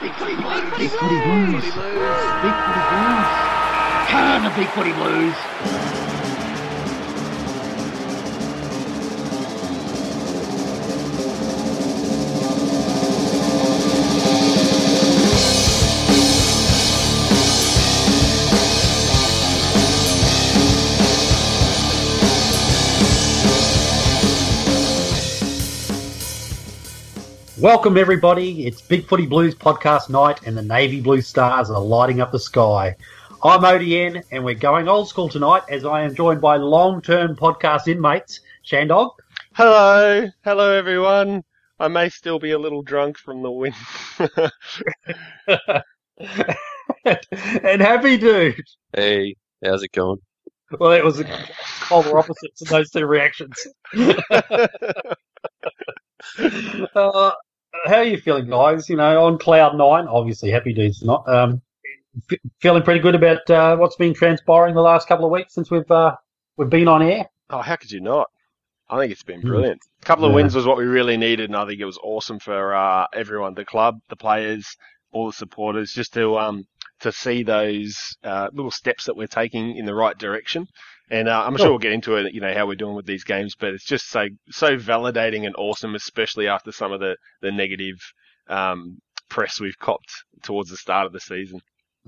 Big footy blues. Big footy blues. Big footy blues. Come on, the big footy blues. Welcome everybody. It's Big Footy Blues podcast night, and the navy blue stars are lighting up the sky. I'm ODN, and we're going old school tonight as I am joined by long-term podcast inmates Shandog. Hello, hello everyone. I may still be a little drunk from the win. and Happy Dude. Hey, how's it going? Well, it was polar opposites in those two reactions. uh, how are you feeling, guys? You know, on cloud nine. Obviously, Happy Dude's not. Um, f- feeling pretty good about uh, what's been transpiring the last couple of weeks since we've uh, we've been on air. oh, how could you not? I think it's been Hmm. brilliant. A couple of Yeah. wins was what we really needed, and I think it was awesome for uh, everyone, the club, the players, all the supporters, just to um to see those uh, little steps that we're taking in the right direction. And uh, I'm sure Cool. we'll get into it, you know, how we're doing with these games, but it's just so so validating and awesome, especially after some of the the negative um, press we've copped towards the start of the season.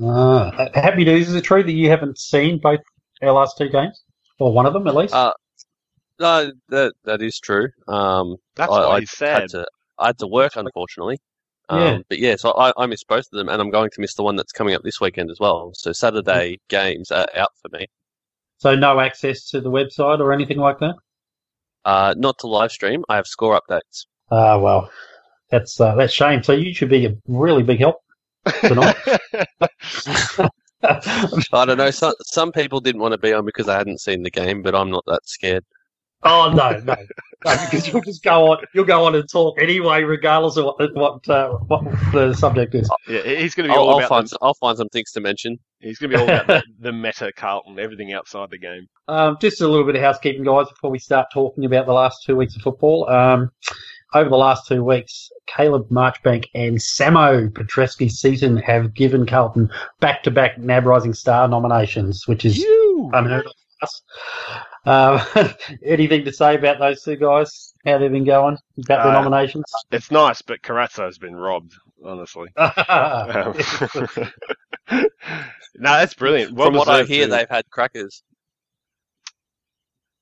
Uh, Happy Dudes, is it true that you haven't seen both our last two games, or one of them at least? Uh, No, that that is true. Um, That's I, why I he's sad. Had to, I had to work, unfortunately. Um, Yeah. But yeah, so I, I missed both of them, and I'm going to miss the one that's coming up this weekend as well. So Saturday games are out for me. So no access to the website or anything like that. Uh, not to live stream. I have score updates. Ah, well, that's uh, that's shame. So you should be a really big help tonight. I don't know. Some some people didn't want to be on because they hadn't seen the game, but I'm not that scared. Oh no, no, no, because you'll just go on. You'll go on and talk anyway, regardless of what what, uh, what the subject is. yeah, he's going to be I'll, all I'll about find the, I'll find some things to mention. he's going to be all about the, the meta Carlton, everything outside the game. Um, just a little bit of housekeeping, guys, before we start talking about the last two weeks of football. Um, over the last two weeks, Caleb Marchbank and Samo Petrevski-Seton have given Carlton back-to-back NAB Rising Star nominations, which is You. unheard of us. Um, anything to say about those two guys? How they've been going about their Uh, nominations? It's nice, but Carazzo has been robbed, honestly. Um, no, that's brilliant. Well From what I hear, too. they've had crackers,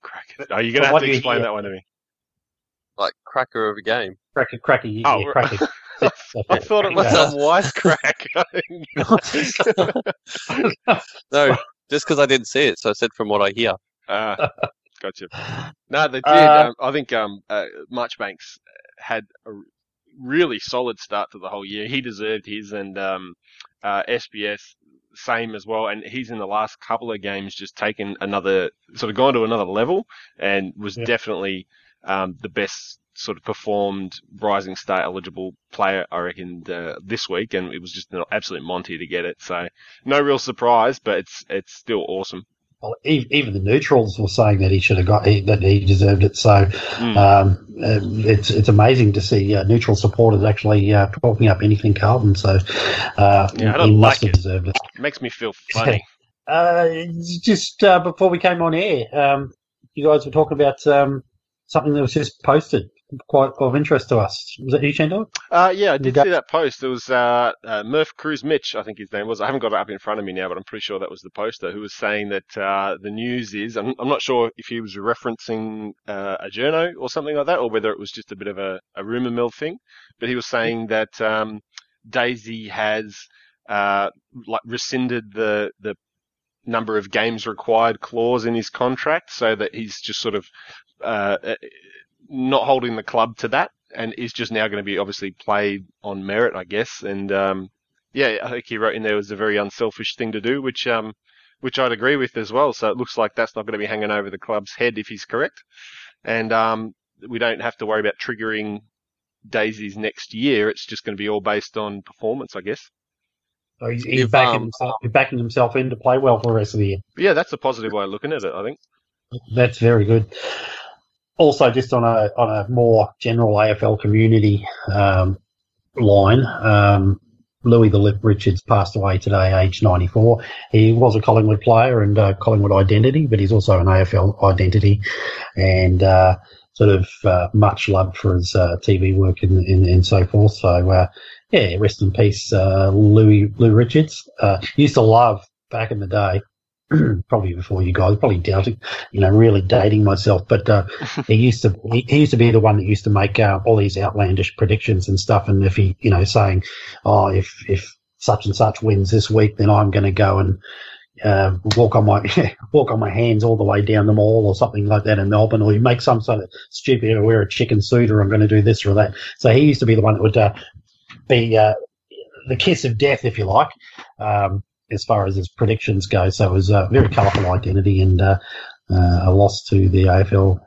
Crack- Are you going to have to explain that one to me? like cracker of a game. Cracker, cracky, Oh, yeah, right. cracky. I thought it was Yeah. some wisecrack. No, just because I didn't see it, so I said from what I hear. Ah, gotcha. No, they did. Uh, um, I think um, uh, Marchbanks had a really solid start to the whole year. He deserved his, and um, uh, SPS same as well. And he's in the last couple of games just taken another sort of gone to another level, and was Yeah. definitely um, the best sort of performed rising star eligible player I reckon uh, this week, and it was just an absolute Monty to get it. So no real surprise, but it's it's still awesome. Well, even, even the neutrals were saying that he should have got he, that he deserved it. So Mm. um, uh, it's it's amazing to see uh, neutral supporters actually uh, talking up anything Carlton. So uh, Yeah, I he must like have it. deserved it. it. Makes me feel funny. Uh, just uh, before we came on air, um, you guys were talking about um, something that was just posted, quite of interest to us. Was that you, Shandog? Uh, yeah, I did got- see that post. It was uh, uh, Murph Cruz Mitch, I think his name was. I haven't got it up in front of me now, but I'm pretty sure that was the poster who was saying that uh, the news is. I'm, I'm not sure if he was referencing uh, a journo or something like that, or whether it was just a bit of a, a rumor mill thing. But he was saying that um, Daisy has uh, like rescinded the the number of games required clause in his contract, so that he's just sort of uh, not holding the club to that, and is just now going to be obviously played on merit, I guess. And um, yeah, I think he wrote in there it was a very unselfish thing to do, which um, which I'd agree with as well. So it looks like that's not going to be hanging over the club's head if he's correct, and um, we don't have to worry about triggering Daisy's next year. It's just going to be all based on performance, I guess. So he's, he's If, backing, um, himself, he's backing himself in to play well for the rest of the year. Yeah, that's a positive way of looking at it. I think. That's very good. Also, just on a on a more general AFL community um, line, um, Louis the Lip Richards passed away today, aged 94. He was a Collingwood player and uh, Collingwood identity, but he's also an AFL identity and uh, sort of uh, much loved for his uh, TV work and, and, and, so forth. So, uh, yeah, rest in peace, uh, Louis, Lou Richards. used to love back in the day probably before you guys, probably doubting, you know, really dating myself. But uh, he used to he, he, used to be the one that used to make uh, all these outlandish predictions and stuff. And if he, you know, saying, "Oh, if if such and such wins this week, then I'm going to go and uh, walk on my walk on my hands all the way down the mall or something like that in Melbourne, or you make some sort of stupid, or wear a chicken suit, or I'm going to do this or that." So he used to be the one that would uh, be uh, the kiss of death, if you like. Um, as far as his predictions go. So it was a very colourful identity and uh, uh, a loss to the AFL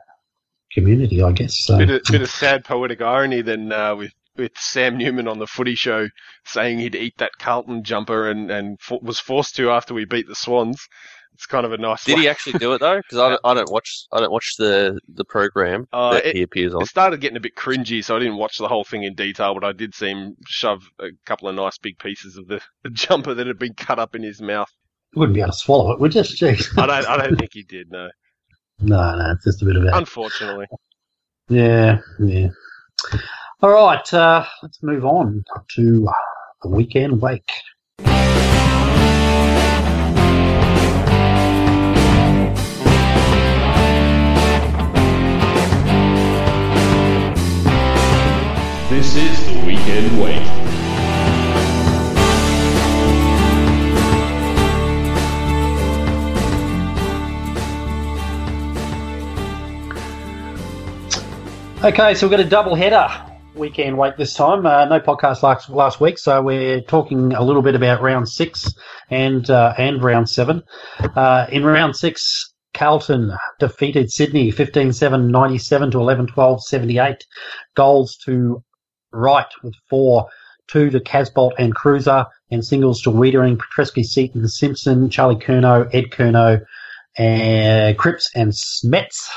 community, I guess. So. Bit, of, bit of sad poetic irony then uh, with with Sam Newman on the Footy Show saying he'd eat that Carlton jumper and and was forced to after we beat the Swans it's kind of a nice. Did he actually do it though? Because I, don't, I don't watch I don't watch the the program uh, that it, he appears on. It started getting a bit cringy, so I didn't watch the whole thing in detail. But I did see him shove a couple of nice big pieces of the, the jumper that had been cut up in his mouth. You wouldn't be able to swallow it, would you? Jeez. I don't. I don't think he did. No. No, no, it's just a bit of that. Unfortunately. Yeah, yeah. All right, uh, let's move on to the weekend wake. This is the Weekend Wake. Okay, so we've got a double header weekend wait this time. Uh, no podcast last last week, so we're talking a little bit about round six and uh, and round seven. Uh, in round six, Carlton defeated Sydney 15-7, 97 to 11 12, 78. Goals to Wright with four, two to Casboult and Cruiser, and singles to Weitering, Petrevski, Seton, Simpson, Charlie Curnow, Ed Curnow, and Cripps and Smets.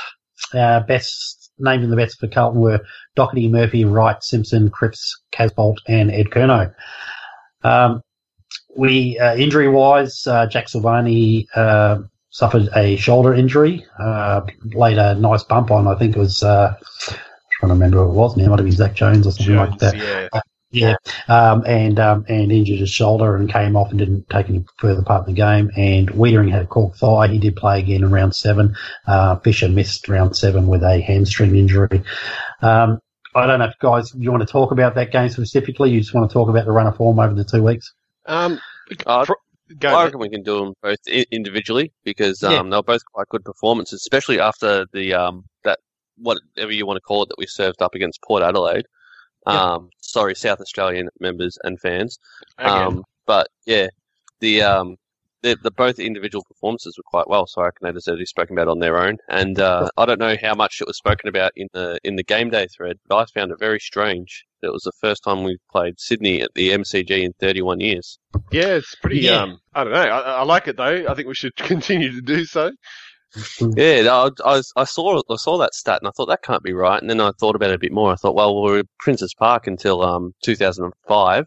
Uh, best named in the bets for Carlton were Doherty, Murphy, Wright, Simpson, Cripps, Casboult, and Ed Curnow. Um, we uh, injury wise, uh, Jack Silvagni uh, suffered a shoulder injury, uh, laid a nice bump on. I think it was uh, trying to remember who it was now. It might have been Zak Jones or something Jones, like that. Yeah. Uh, yeah, um, and um, and injured his shoulder and came off and didn't take any further part in the game. And Weitering had a cork thigh. He did play again in round seven. Uh, Fisher missed round seven with a hamstring injury. Um, I don't know if guys you want to talk about that game specifically. You just want to talk about the run of form over the two weeks. Um, uh, I reckon we can do them both individually because um, yeah. they were both quite good performances, especially after the um, that whatever you want to call it that we served up against Port Adelaide. Um, sorry, South Australian members and fans. Um, but yeah, the um, the, the both individual performances were quite well. So I reckon they deserve to spoken about on their own. And uh, I don't know how much it was spoken about in the in the game day thread, but I found it very strange. It was the first time we played Sydney at the MCG in 31 years. Yeah, it's pretty. Yeah. Um, I don't know. I, I like it though. I think we should continue to do so. yeah, I, I, I, saw I saw that stat and I thought that can't be right. And then I thought about it a bit more. I thought, well, we were at Princes Park until um, 2005.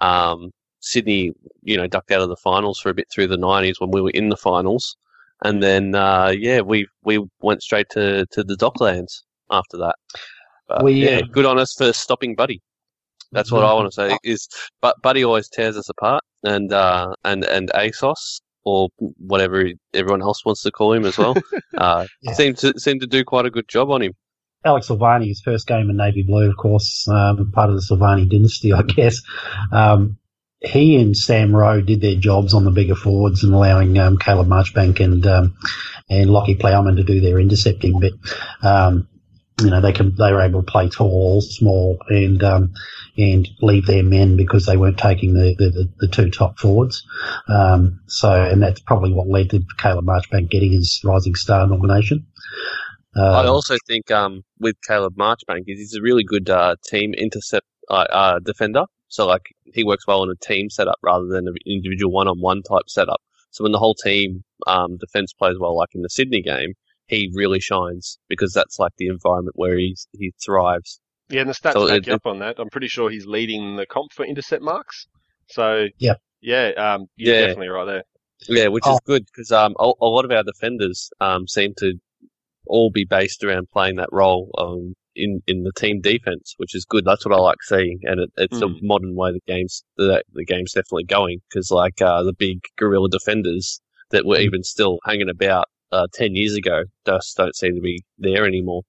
Um, Sydney, you know, ducked out of the finals for a bit through the 90s when we were in the finals, and then uh, yeah, we we went straight to, to the Docklands after that. But, we, yeah, uh, good on us for stopping Buddy. That's what I want to say. Is but Buddy always tears us apart, and uh, and and ASOS or whatever everyone else wants to call him as well. uh, yeah. seemed to seemed to do quite a good job on him. Alex Silvagni, his first game in navy blue, of course, um, part of the Silvagni dynasty, I guess. Um, he and Sam Rowe did their jobs on the bigger forwards and allowing um, Caleb Marchbank and um, and Lachie Plowman to do their intercepting. But um, you know they can they were able to play tall, small, and um, and leave their men because they weren't taking the the, the two top forwards. Um, so and that's probably what led to Caleb Marchbank getting his Rising Star nomination. I um, also think um, with Caleb Marchbank, he's a really good uh, team intercept uh, uh, defender. So like he works well in a team setup rather than an individual one-on-one type setup. So when the whole team um, defense plays well, like in the Sydney game, he really shines because that's like the environment where he's he thrives. Yeah, and the stats so back it, up on that. I'm pretty sure he's leading the comp for intercept marks. So yeah, yeah, um, you're Yeah. definitely right there. Yeah, which Oh. is good because um, a, a lot of our defenders um, seem to all be based around playing that role um, in in the team defense, which is good. That's what I like seeing, and it, it's a Mm. modern way the game's the the game's definitely going because like uh, the big gorilla defenders that were Mm. even still hanging about uh, ten years ago just don't seem to be there anymore.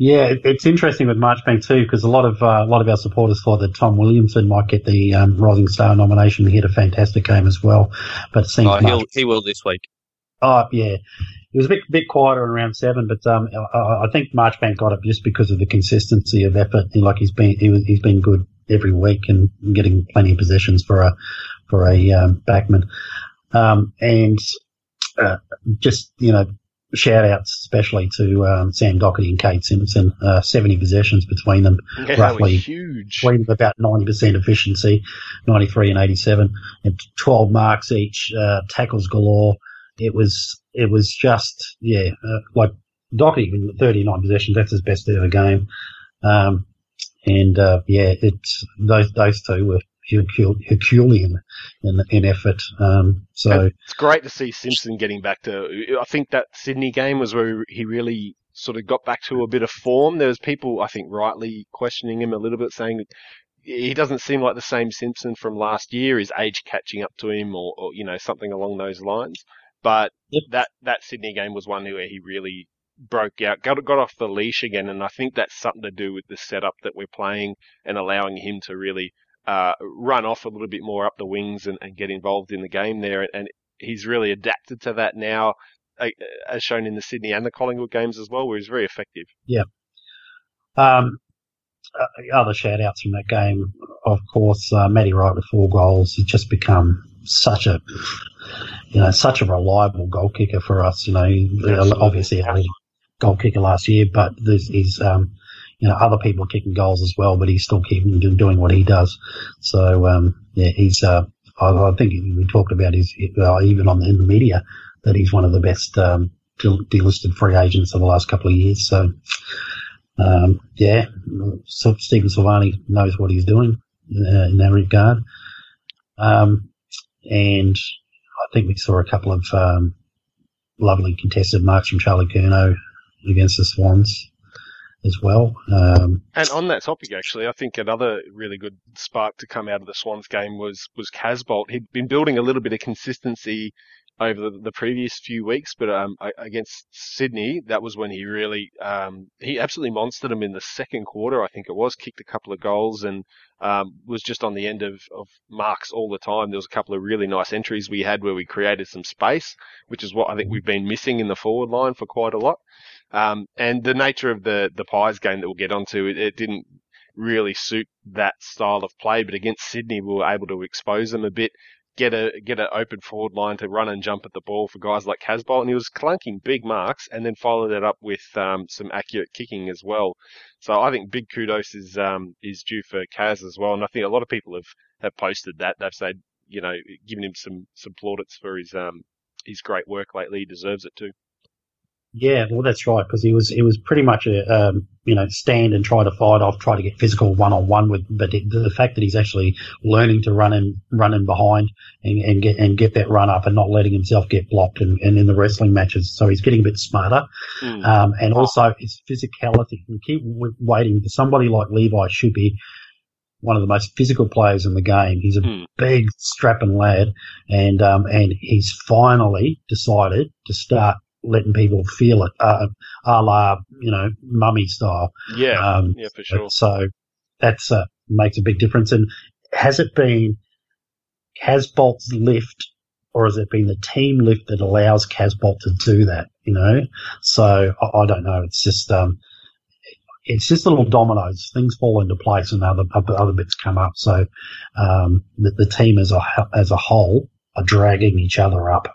Yeah, it's interesting with Marchbank too because a lot of uh, a lot of our supporters thought that Tom Williamson might get the um, Rising Star nomination. He had a fantastic game as well, but it seems Oh, March- he will this week. Oh yeah, he was a bit bit quieter in round seven, but um, I, I think Marchbank got it just because of the consistency of effort. He, like he's been he, he's been good every week and getting plenty of possessions for a for a um, backman, um, and uh, just you know shout outs especially to um, Sam Doherty and Kade Simpson. Uh, Seventy possessions between them Yeah, Roughly huge. between them about 90% efficiency, 93 and 87, and 12 marks each, uh, tackles galore. It was, it was just, yeah, uh, like Doherty with 39 possessions, that's his best ever game. Um, and, uh, yeah, it's, those, those two were Herculean in, in effort. Um, so, And it's great to see Simpson getting back to. I think that Sydney game was where he really sort of got back to a bit of form. There was people, I think, rightly questioning him a little bit, saying he doesn't seem like the same Simpson from last year. Is age catching up to him, or, or you know something along those lines. But Yep. that that Sydney game was one where he really broke out, got got off the leash again, and I think that's something to do with the setup that we're playing and allowing him to really uh, run off a little bit more up the wings and, and get involved in the game there. And he's really adapted to that now, uh, as shown in the Sydney and the Collingwood games as well, where he's very effective. Yeah. Um, uh, other shout outs from that game, of course, uh, Matty Wright with four goals. He's just become such a, you know, such a reliable goal kicker for us. You know, Absolutely. obviously a leading goal kicker last year, but there's, he's, um, you know, other people kicking goals as well, but he's still keeping doing what he does. So, um, yeah, he's, uh, I, I think we talked about his, uh, even on the, in the media, that he's one of the best, um, delisted free agents of the last couple of years. So, um, yeah, so Stephen Silvagni knows what he's doing uh, in that regard. Um, and I think we saw a couple of um, lovely contested marks from Charlie Curnow against the Swans as well. Um, And on that topic, actually, I think another really good spark to come out of the Swans game was was Casboult. He'd been building a little bit of consistency over the, the previous few weeks, but um, against Sydney, that was when he really um, he absolutely monstered them in the second quarter. I think it was kicked a couple of goals and um, was just on the end of, of marks all the time. There was a couple of really nice entries we had where we created some space, which is what I think we've been missing in the forward line for quite a lot. Um, and the nature of the the Pies game that we'll get onto, it, it didn't really suit that style of play. But against Sydney, we were able to expose them a bit, get a get an open forward line to run and jump at the ball for guys like Casboult, and he was clunking big marks, and then followed it up with um, some accurate kicking as well. So I think big kudos is um, is due for Kaz as well, and I think a lot of people have, have posted that. They've said, you know, given him some some plaudits for his um his great work lately. He deserves it too. Yeah, well, that's right because he was he was pretty much a um, you know stand and try to fight off, try to get physical one on one with. But it, the fact that he's actually learning to run in run in behind and, and get and get that run up and not letting himself get blocked and, and in the wrestling matches, so he's getting a bit smarter. Mm. um, and also his physicality. We keep waiting for somebody like Levi should be one of the most physical players in the game. He's a Hmm. big, strapping lad, and um, and he's finally decided to start letting people feel it, uh, a la you know mummy style. Yeah, Um, yeah, for sure. So that's uh, makes a big difference. And has it been Casboult's lift, or has it been the team lift that allows Casboult to do that? You know, so I, I don't know. It's just um, it's just little dominoes. Things fall into place, and other other, other bits come up. So um, the, the team as a as a whole are dragging each other up.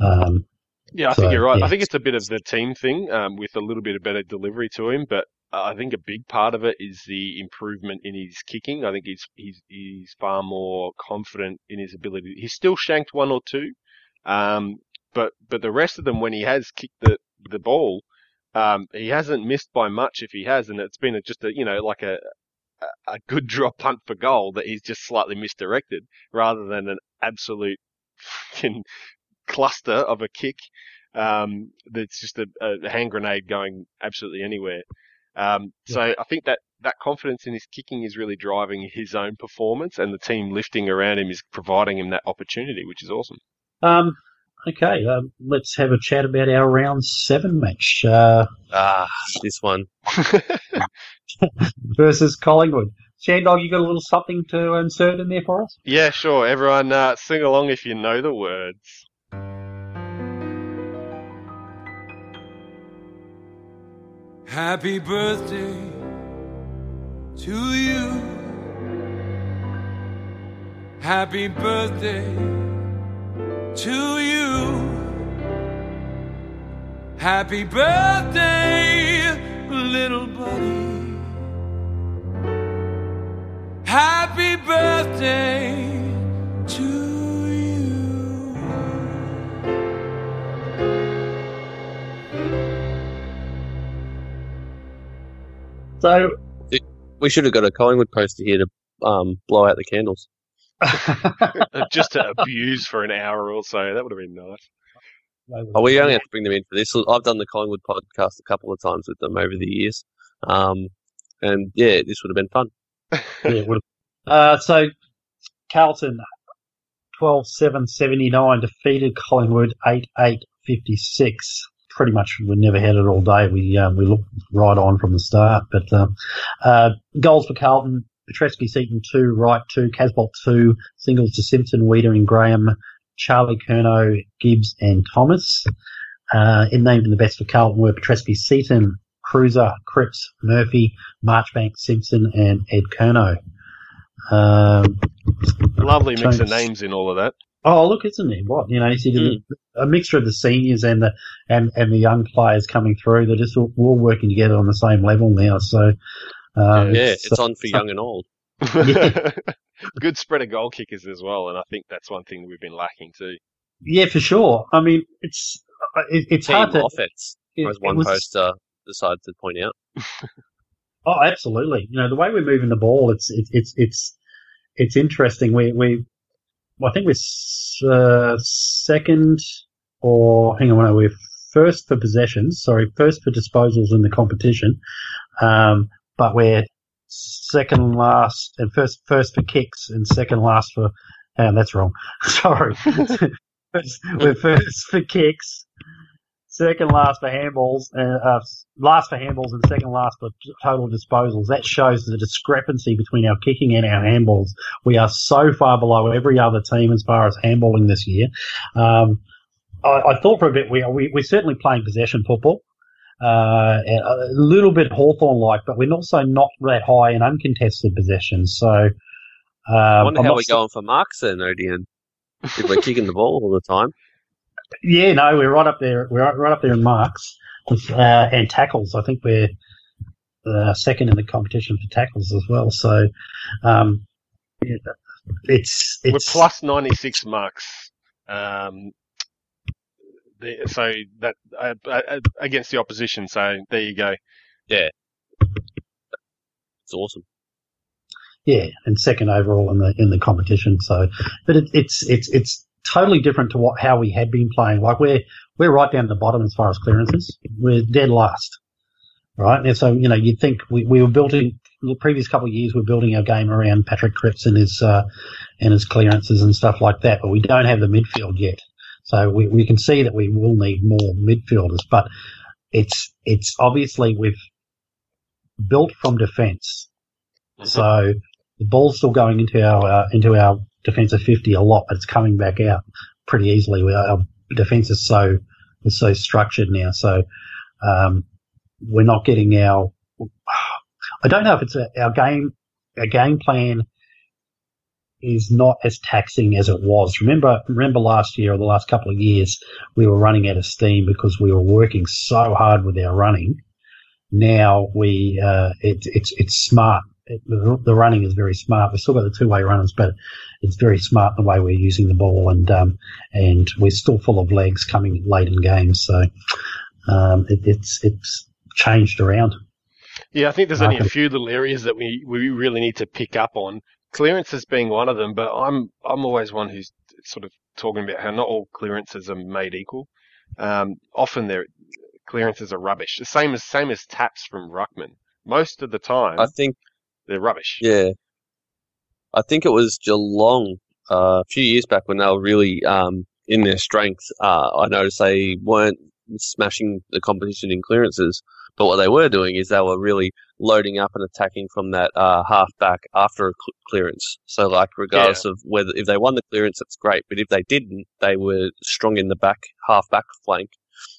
Um, Yeah, I So, think you're right. yeah. I think it's a bit of the team thing um, with a little bit of better delivery to him, but I think a big part of it is the improvement in his kicking. I think he's he's he's far more confident in his ability. He's still shanked one or two, um, but but the rest of them, when he has kicked the the ball, um, he hasn't missed by much if he has, and it's been a, just a you know like a a, good drop punt for goal that he's just slightly misdirected rather than an absolute fucking cluster of a kick um, that's just a, a hand grenade going absolutely anywhere. Um, so I think that that confidence in his kicking is really driving his own performance, and the team lifting around him is providing him that opportunity, which is awesome. Um, okay, um, let's have a chat about our round seven match uh, Ah, this one. versus Collingwood. Shandog, you got a little something to insert in there for us? yeah, sure. Everyone, uh, sing along if you know the words. Happy birthday to you. Happy birthday to you. Happy birthday, little buddy. Happy birthday So, We should have got a Collingwood poster here to um, blow out the candles. Just to abuse for an hour or so. That would have been nice. Oh, we only have to bring them in for this. I've done the Collingwood podcast a couple of times with them over the years. Um, and yeah, this would have been fun. yeah, it would've- uh, so Carlton 12-7-79 defeated Collingwood 8-8-56. Pretty much we never had it all day. We um, we looked right on from the start. But um, uh, goals for Carlton: Petrevski, Seton two, Wright two, Casboult two, singles to Simpson, Weeder and Graham, Charlie Curnow, Gibbs and Thomas. Uh, in named in the best for Carlton were Petrevski, Seton, Kreuzer, Cripps, Murphy, Marchbank, Simpson, and Ed Curnow. Um, Lovely mix of names in all of that. Oh, look, isn't it? What you know, you see the, a mixture of the seniors and the and, and the young players coming through. They're just all, all working together on the same level now. So uh, yeah, it's on for young and old. Good spread of goal kickers as well, and I think that's one thing we've been lacking too. yeah, for sure. I mean, it's uh, it, it's Team hard to. offense, it- as one was- poster decided to point out. Oh, absolutely. You know, the way we're moving the ball, it's it's it's it's, it's interesting. We we well, I think we're s- uh, second or hang on, no, we're first for possessions. Sorry, first for disposals in the competition, um, but we're second last and first first for kicks and second last for. Uh, that's wrong. Sorry, we're first for kicks, second last for handballs, and uh, last for handballs and second last for total disposals. That shows the discrepancy between our kicking and our handballs. We are so far below every other team as far as handballing this year. Um, I, I thought for a bit we are we, we're certainly playing possession football. Uh, a little bit Hawthorn like, but we're also not that high in uncontested possessions. So, um, I wonder I'm how we're su- going for marks then, ODN. If we're kicking the ball all the time. Yeah, no, we're right up there. We're right, right up there in marks uh, and tackles. I think we're uh, second in the competition for tackles as well. So um, yeah, it's We're plus 96 marks. Um, the, so that uh, uh, against the opposition. So there you go. Yeah, it's awesome. yeah, and second overall in the in the competition. So, but it, it's it's it's totally different to what how we had been playing. Like we're we're right down the bottom as far as clearances. We're dead last, right? And so you know you'd think we, we were building the previous couple of years we're building our game around Patrick Cripps and his uh, and his clearances and stuff like that, but we don't have the midfield yet. So we, we can see that we will need more midfielders, but it's it's obviously we've built from defence. So the ball's still going into our uh, into our defensive fifty a lot, but it's coming back out pretty easily. We, our defense is so is so structured now, so um, we're not getting our. I don't know if it's a, our game. Our game plan is not as taxing as it was. Remember, remember last year or the last couple of years, we were running out of steam because we were working so hard with our running. Now we, uh, it, it's it's smart it, the, the running is very smart. We've still got the two way runners, but it's very smart the way we're using the ball, and um, and we're still full of legs coming late in games. So um, it, it's it's changed around. Yeah, I think there's only a few little areas that we, we really need to pick up on. Clearances being one of them, but I'm I'm always one who's sort of talking about how not all clearances are made equal. Um, often their clearances are rubbish. The same as same as taps from ruckman. Most of the time, I think they're rubbish. Yeah. I think it was Geelong uh, a few years back when they were really um, in their strength. Uh, I noticed they weren't smashing the competition in clearances, but what they were doing is they were really loading up and attacking from that uh, half back after a cl- clearance. So, like, regardless of whether if they won the clearance, that's great. But if they didn't, they were strong in the back half back flank,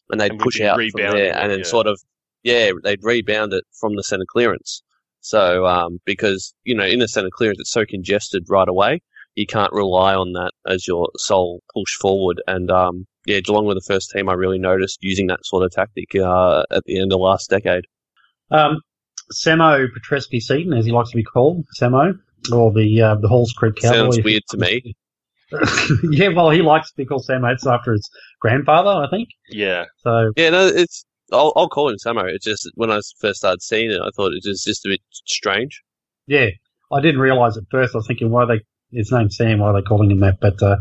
and they'd And push out from there, and then yeah. sort of yeah, they'd rebound it from the centre clearance. So, um, because, you know, in the centre clearance, it's so congested right away, you can't rely on that as your sole push forward. And, um, yeah, Geelong were the first team I really noticed using that sort of tactic, uh, at the end of last decade. Um, Samo Petrevski-Seton, as he likes to be called, Samo, or the uh, the Halls Creek Cowboy. Sounds weird to me. yeah, well, he likes to be called Samo. It's after his grandfather, I think. Yeah, So Yeah, no, it's, I'll, I'll call him Samo. It's just, when I first started seeing it, I thought it was just a bit strange. yeah, I didn't realise at first. I was thinking why they his name's Sam. Why are they calling him that? But uh,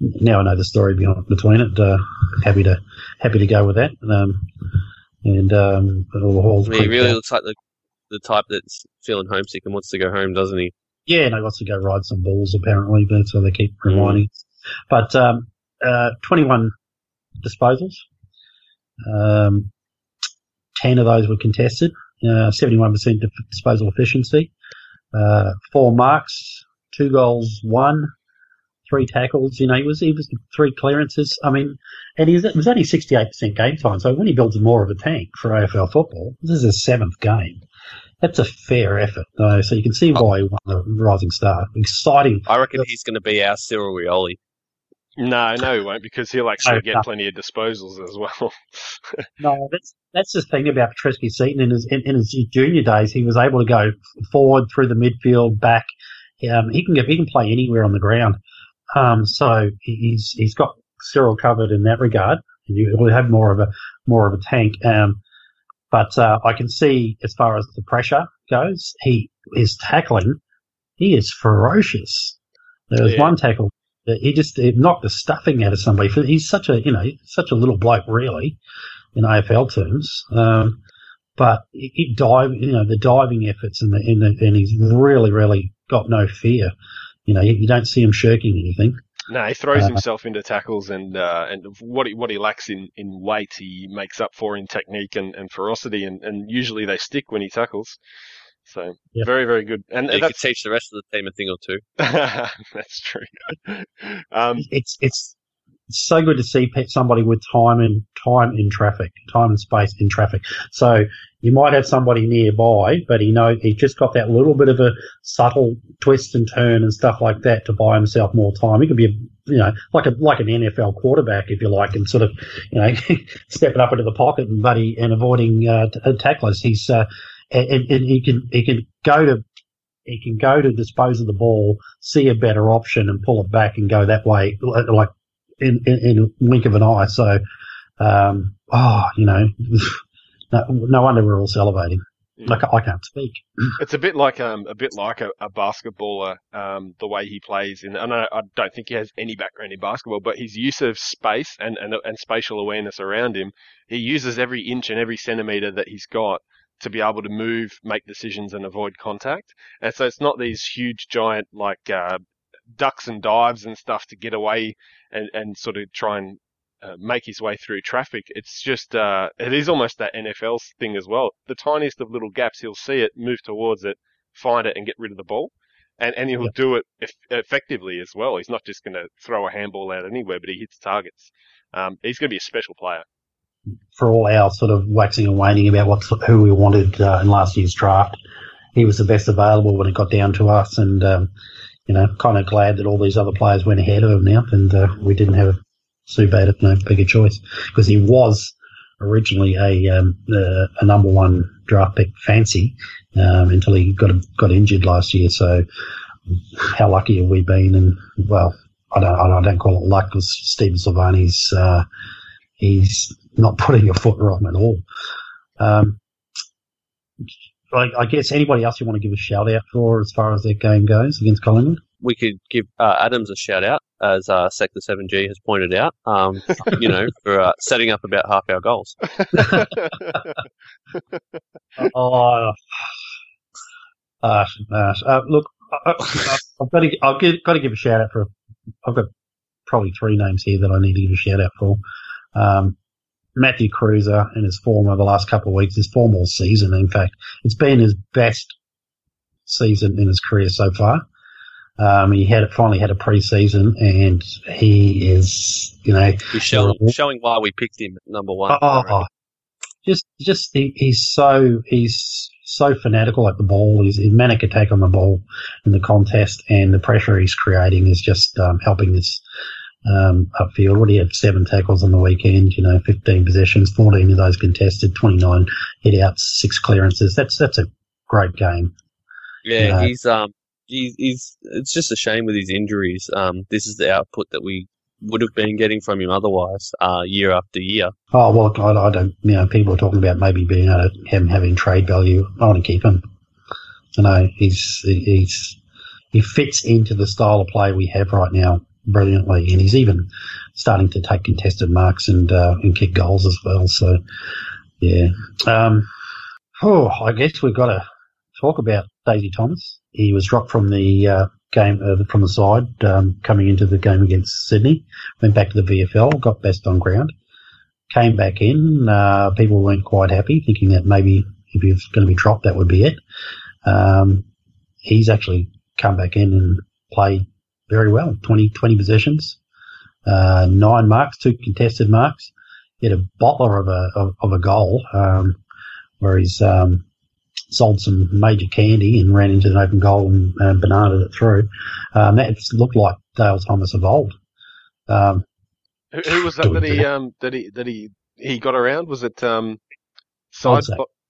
now I know the story between it. Uh, happy to happy to go with that. Um, and um, all the Halls he really Cow- looks like the, the type that's feeling homesick and wants to go home, doesn't he? Yeah, and he wants to go ride some bulls apparently, but so they keep reminding. us. But um, uh, 21 disposals. Um, 10 of those were contested. Uh, 71% disposal efficiency. Uh, four marks, two goals, one, three tackles. You know, he was he was three clearances. I mean, and he was, it was only 68% game time. So when he builds more of a tank for AFL football, this is his seventh game. That's a fair effort, though. So you can see why he won the Rising Star. Exciting. I reckon he's going to be our Cyril Rioli. No, no, he won't because he'll actually get plenty of disposals as well. No, that's that's the thing about Petrevski-Seton. In his in, in his junior days, he was able to go forward through the midfield, back. Um, he can get he can play anywhere on the ground. Um, so he's he's got Cyril covered in that regard. You will have more of a more of a tank. Um, but uh, I can see as far as the pressure goes, he is tackling. He is ferocious. There was Yeah. one tackle he just he knocked the stuffing out of somebody. He's such a you know such a little bloke, really in AFL terms. Um, but he, he dive, you know, the diving efforts and the, and, the, and he's really, really got no fear. You know, you, you don't see him shirking anything. No, he throws Uh, himself into tackles, and uh, and what he what he lacks in, in weight, he makes up for in technique and, and ferocity, and, and usually they stick when he tackles. So Yeah. very very good, and You could teach the rest of the team a thing or two. that's true. um, It's it's it's so good to see somebody with time and time in traffic, time and space in traffic. So you might have somebody nearby, but he know he just got that little bit of a subtle twist and turn and stuff like that to buy himself more time. He could be a you know like a like an NFL quarterback if you like, and sort of you know stepping up into the pocket and buddy and avoiding uh, t- uh, tacklers. He's uh, and, and and he can he can go to he can go to dispose of the ball, see a better option, and pull it back and go that way, like in in, in a wink of an eye. So, um, oh, you know, no, no wonder we're all salivating. Like I can't speak. It's a bit like um a bit like a, a basketballer um the way he plays in and I, I don't think he has any background in basketball but his use of space and, and and spatial awareness around him he uses every inch and every centimeter that he's got to be able to move make decisions and avoid contact and so it's not these huge giant like uh ducks and dives and stuff to get away and and sort of try and uh, make his way through traffic. It's just, uh, it is almost that NFL thing as well. The tiniest of little gaps, he'll see it, move towards it, find it, and get rid of the ball. And, and he'll do it eff- effectively as well. He's not just going to throw a handball out anywhere, but he hits targets. Um, he's going to be a special player. For all our sort of waxing and waning about what who we wanted uh, in last year's draft, he was the best available when it got down to us, and um, you know, kind of glad that all these other players went ahead of him now, and uh, we didn't have Sue Bader no bigger choice because he was originally a um, uh, a number one draft pick fancy um, until he got got injured last year. So how lucky have we been? And well, I don't I don't call it luck because Stephen Silvagni's uh, he's not putting a foot wrong at all. Um, I, I guess anybody else you want to give a shout out for as far as their game goes against Collingwood? We could give uh, Adams a shout out, as uh, Sector 7G has pointed out, um, you know, for uh, setting up about half our goals. Oh, uh, uh, uh, look, I, I, I've got to, I've got got to give a shout out for. I've got probably three names here that I need to give a shout out for. Um, Matthew Kreuzer in his form over the last couple of weeks, his form all season. In fact, it's been his best season in his career so far. Um, he had finally had a pre-season, and he is, you know, showing, showing why we picked him number one. Oh, just, just he, he's so he's so fanatical at the ball. He's a manic attack on the ball in the contest, and the pressure he's creating is just um, helping us um, upfield. What he had seven tackles on the weekend. You know, fifteen possessions, fourteen of those contested, twenty nine hit outs, six clearances. That's that's a great game. Yeah, Yeah. he's um he's, he's it's just a shame with his injuries. Um, this is the output that we would have been getting from him otherwise, uh, year after year. Oh well, I, I don't. You know, people are talking about maybe being able to him having trade value. I want to keep him. You know, he's he's he fits into the style of play we have right now brilliantly, and he's even starting to take contested marks and uh, and kick goals as well. So, yeah. Um, oh, I guess we've got to talk about Daisy Thomas. He was dropped from the uh, game uh, from the side um, coming into the game against Sydney. Went back to the VFL, got best on ground came back in. Uh, people weren't quite happy, thinking that maybe if he was going to be dropped, that would be it. Um, he's actually come back in and played very well 20, 20 possessions, uh, nine marks, two contested marks. He had a bottler of a, of, of a goal, um, where he's, um, sold some major candy and ran into an open goal and uh, bananaed it through. Um, that looked like Dale Thomas of old. Um, Who, who was that that he um that he that he he got around? Was it um side.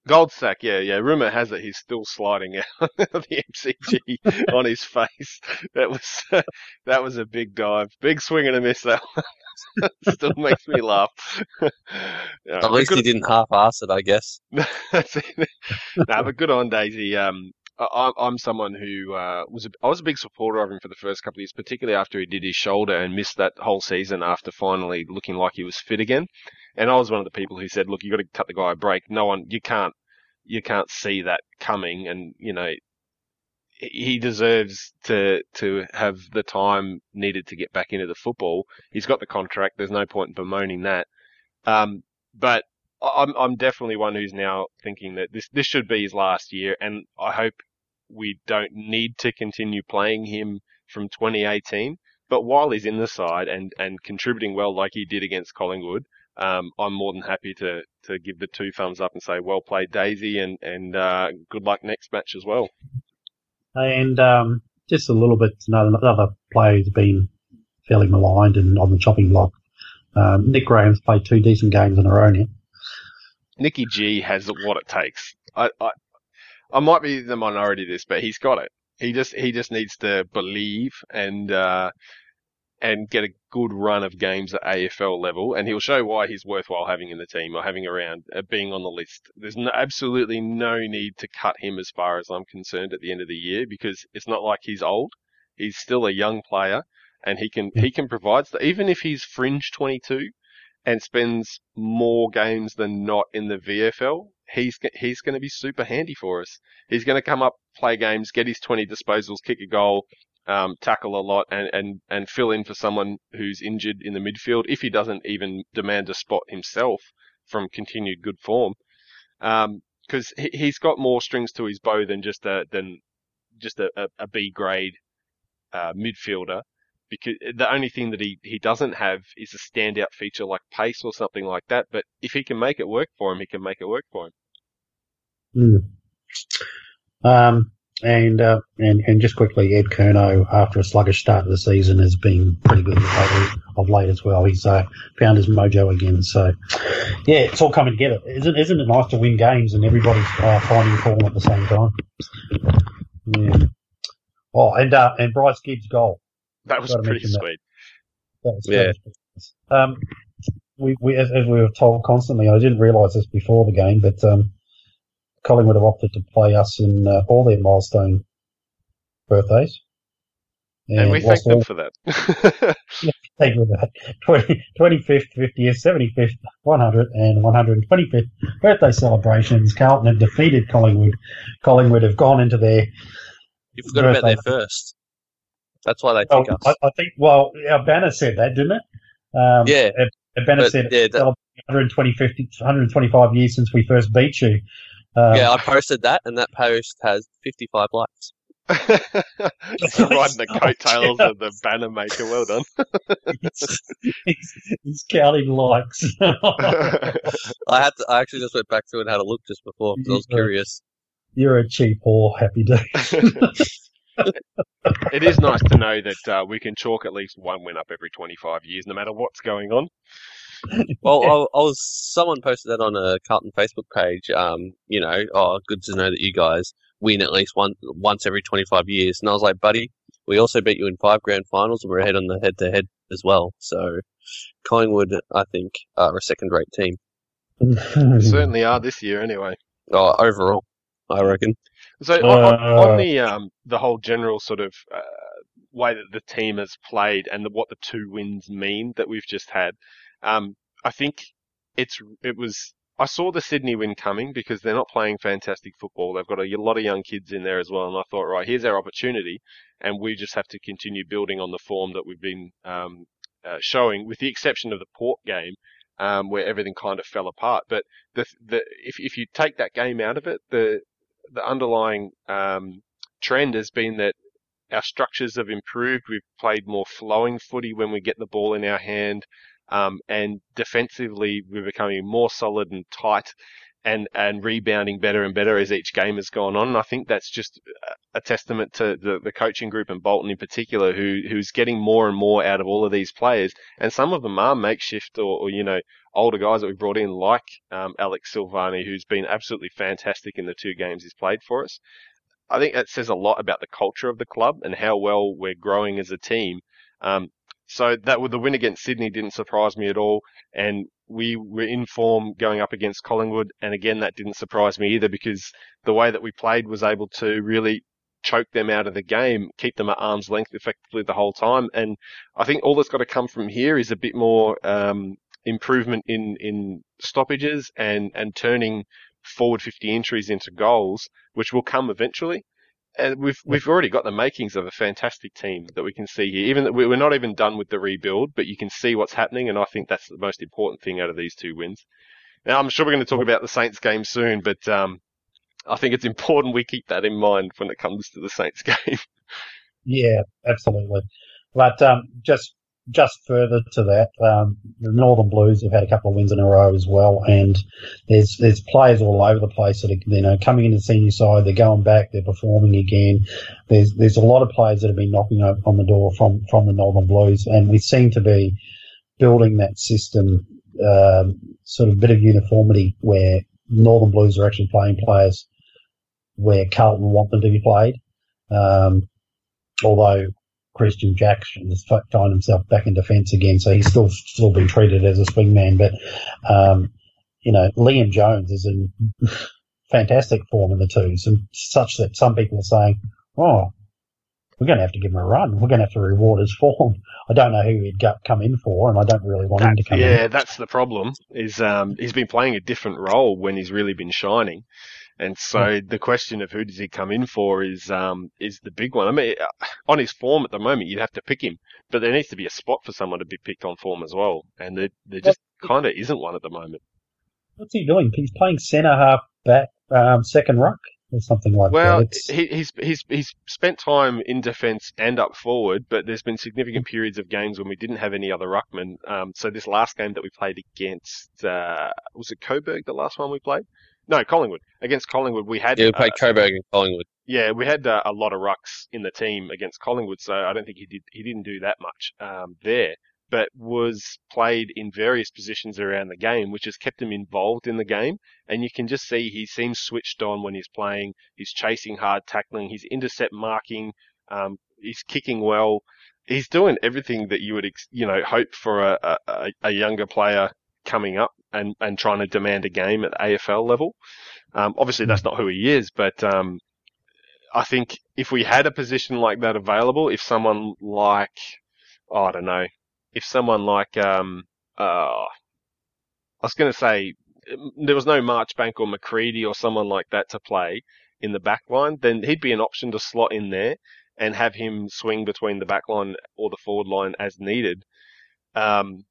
Goldsack? Yeah, yeah. Rumor has it he's still sliding out of the MCG on his face. That was that was a big dive, big swing and a miss. That one. still makes me laugh. At least good- he didn't half-ass it, I guess. That's it. no, but good on Daisy. Um, I, I'm- I'm someone who uh, was a, I was a big supporter of him for the first couple of years, particularly after he did his shoulder and missed that whole season after finally looking like he was fit again. And I was one of the people who said, "Look, you've got to cut the guy a break. No one, you can't, you can't see that coming." And you know, he- deserves to to have the time needed to get back into the football. He's got the contract. There's no point in bemoaning that. Um, but I'm I'm definitely one who's now thinking that this this should be his last year, and I hope we don't need to continue playing him from 2018. But while he's in the side and and contributing well like he did against Collingwood, um, I'm more than happy to to give the two thumbs up and say well played, Daisy, and and uh, good luck next match as well. And um, just a little bit, another, another player who's been fairly maligned and on the chopping block. Um, Nick Graham's played two decent games in a row now. Nicky G has what it takes. I, I I might be the minority of this, but he's got it. He just he just needs to believe and uh, and get a good run of games at AFL level, and he'll show why he's worthwhile having in the team or having around, uh, being on the list. There's no, absolutely no need to cut him as far as I'm concerned at the end of the year because it's not like he's old. He's still a young player, and he can he can provide st- even if he's fringe 22 and spends more games than not in the VFL, he's he's going to be super handy for us. He's going to come up, play games, get his 20 disposals, kick a goal, um, tackle a lot, and, and and fill in for someone who's injured in the midfield if he doesn't even demand a spot himself from continued good form. Because he, he's got more strings to his bow than just a than just a, a, a B grade uh, midfielder because the only thing that he, he doesn't have is a standout feature like pace or something like that. But if he can make it work for him, he can make it work for him. Hmm. Um, and, uh, and and just quickly, Ed Curnow, after a sluggish start to the season, has been pretty good lately, of late as well. He's uh, found his mojo again. So, yeah, it's all coming together. Isn't isn't it nice to win games and everybody's uh, finding form at the same time? Yeah. Oh, and uh, and Bryce Gibbs' goal. That was Gotta pretty mention that. sweet. That was Yeah. yeah. Um, we, we as, as we were told constantly, I didn't realise this before the game, but um, Collingwood have opted to play us in uh, all their milestone birthdays. And, we thank whilst them all- for that. Thank you for that. 20, 25th, 50th, 75th, 100 and 125th birthday celebrations. Carlton have defeated Collingwood. Collingwood have gone into their. You forgot about their Birthday. first. That's why they Oh, pick us. I, I think, well, our banner said that, didn't it? Um, Yeah, Our, our banner but, said yeah, that, 125, 125 years since we first beat you. Um, yeah, I posted that, and that post has 55 likes. Riding the coattails of the banner maker. Well done. he's, he's counting likes. I had to, I actually just went back through and had a look just before because I was curious. You're a cheap whore, happy day. it is nice to know that uh, we can chalk at least one win up every 25 years, no matter what's going on. Well, I, I was someone posted that on a Carlton Facebook page. Um, you know, oh, good to know that you guys win at least one once every 25 years. And I was like, buddy, we also beat you in five grand finals, and we're ahead on the head to head as well. So, Collingwood, I think, are a second rate team. We certainly are this year, anyway. Oh, overall, I reckon. So on, on, Uh, on the um, the whole general sort of uh, way that the team has played and the, what the two wins mean that we've just had, um, I think it's it was. I saw the Sydney win coming because they're not playing fantastic football. They've got a lot of young kids in there as well, and I thought, right, here's our opportunity, and we just have to continue building on the form that we've been um, uh, showing, with the exception of the Port game, um, where everything kind of fell apart. But the the if if you take that game out of it, the the underlying um, trend has been that our structures have improved. We've played more flowing footy when we get the ball in our hand, um, and defensively we're becoming more solid and tight, and and rebounding better and better as each game has gone on. And I think that's just a- testament to the, the coaching group and Bolton in particular, who who's getting more and more out of all of these players, and some of them are makeshift or, or you know older guys that we brought in, like um, Alex Silvani, who's been absolutely fantastic in the two games he's played for us. I think that says a lot about the culture of the club and how well we're growing as a team. Um, so that with the win against Sydney didn't surprise me at all, and we were in form going up against Collingwood, and again that didn't surprise me either because the way that we played was able to really choke them out of the game, keep them at arm's length effectively the whole time, and I think all that's got to come from here is a bit more um, improvement in in stoppages and and turning forward 50 entries into goals, which will come eventually. And we've we've already got the makings of a fantastic team that we can see here. Even we're not even done with the rebuild, but you can see what's happening, and I think that's the most important thing out of these two wins. Now I'm sure we're going to talk about the Saints game soon, but um, I think it's important we keep that in mind when it comes to the Saints game. Yeah, absolutely. But um, just just further to that, um, the Northern Blues have had a couple of wins in a row as well, and there's there's players all over the place that are you know coming into the senior side. They're going back. They're performing again. There's there's a lot of players that have been knocking on the door from from the Northern Blues, and we seem to be building that system, um, sort of bit of uniformity where Northern Blues are actually playing players where Carlton want them to be played. Um, although Kristian Jaksch has found himself back in defence again, so he's still still been treated as a swingman. But um, you know, Liam Jones is in fantastic form in the twos, and such that some people are saying, "Oh, we're going to have to give him a run. We're going to have to reward his form." I don't know who he'd come in for, and I don't really want him to come yeah, in. that's the problem. Is um, he's been playing a different role when he's really been shining, and so the question of who does he come in for is um, is the big one. I mean, uh, on his form at the moment, you'd have to pick him, but there needs to be a spot for someone to be picked on form as well, and there there just kind of isn't one at the moment. What's he doing? He's playing centre half back, um, second ruck, or something like Well, that. Well, he, he's he's he's spent time in defence and up forward, but there's been significant periods of games when we didn't have any other ruckman. Um, so this last game that we played against uh, was it Coburg, the last one we played? No, Collingwood. Against Collingwood, we had Yeah, we played uh, Coburg and Collingwood. yeah, we had uh, a lot of rucks in the team against Collingwood, so I don't think he did he didn't do that much um, there, but was played in various positions around the game, which has kept him involved in the game. And you can just see he seems switched on when he's playing. He's chasing hard, tackling, he's intercept marking, um, he's kicking well. He's doing everything that you would ex- you know hope for a, a, a younger player coming up and, and trying to demand a game at AFL level. Um, obviously, that's not who he is, but um, I think if we had a position like that available, if someone like, oh, I don't know, if someone like, um, uh, I was going to say, there was no Marchbank or Macreadie or someone like that to play in the back line, then he'd be an option to slot in there and have him swing between the back line or the forward line as needed. Um,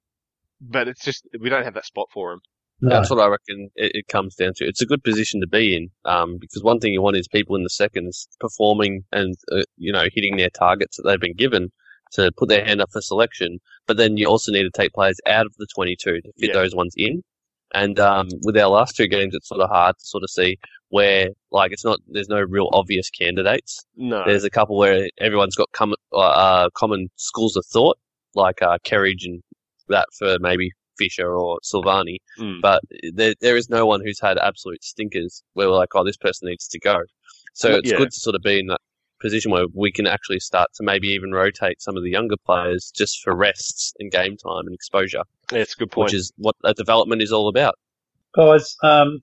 but it's just we don't have that spot for him. No. That's what I reckon it, it comes down to. It's a good position to be in um, because one thing you want is people in the seconds performing and uh, you know hitting their targets that they've been given to put their hand up for selection. But then you also need to take players out of the 22 to fit Yeah. those ones in. And um, with our last two games, it's sort of hard to sort of see where like it's not there's no real obvious candidates. No, There's a couple where everyone's got common uh, common schools of thought, like uh, Kerridge and that for maybe Fisher or Silvani. Mm. But there, there is no one who's had absolute stinkers where we're like, oh, this person needs to go. So it's yeah. good to sort of be in that position where we can actually start to maybe even rotate some of the younger players just for rests and game time and exposure, yeah, it's a good point. which is what a development is all about. Guys, um,